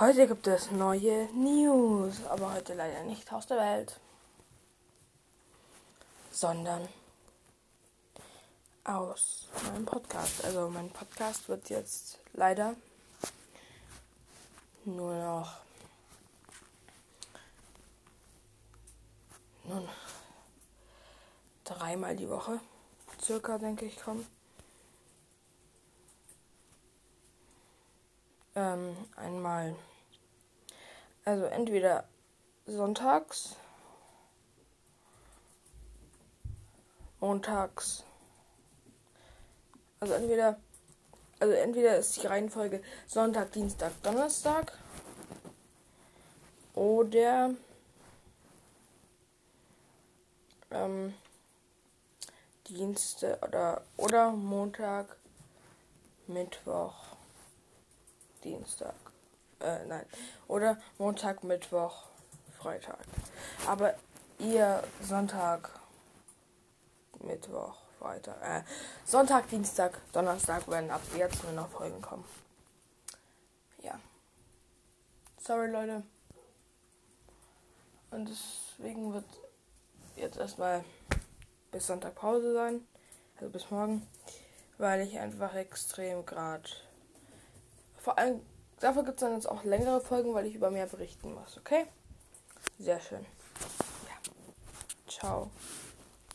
Heute gibt es neue News, aber heute leider nicht aus der Welt, sondern aus meinem Podcast. Also mein Podcast wird jetzt leider nur noch nun dreimal die Woche circa, denke ich, kommen. Ähm, einmal also entweder sonntags, montags. Also entweder also entweder ist die Reihenfolge Sonntag, Dienstag, Donnerstag oder ähm, Dienstag oder oder Montag, Mittwoch, Dienstag äh, nein. Oder Montag, Mittwoch, Freitag. Aber ihr Sonntag, Mittwoch, Freitag, äh, Sonntag, Dienstag, Donnerstag werden ab jetzt nur noch Folgen kommen. Ja. Sorry, Leute. Und deswegen wird jetzt erstmal bis Sonntag Pause sein. Also bis morgen. Weil ich einfach extrem gerade. Vor allem Dafür gibt es dann jetzt auch längere Folgen, weil ich über mehr berichten muss, okay? Sehr schön. Ja. Ciao.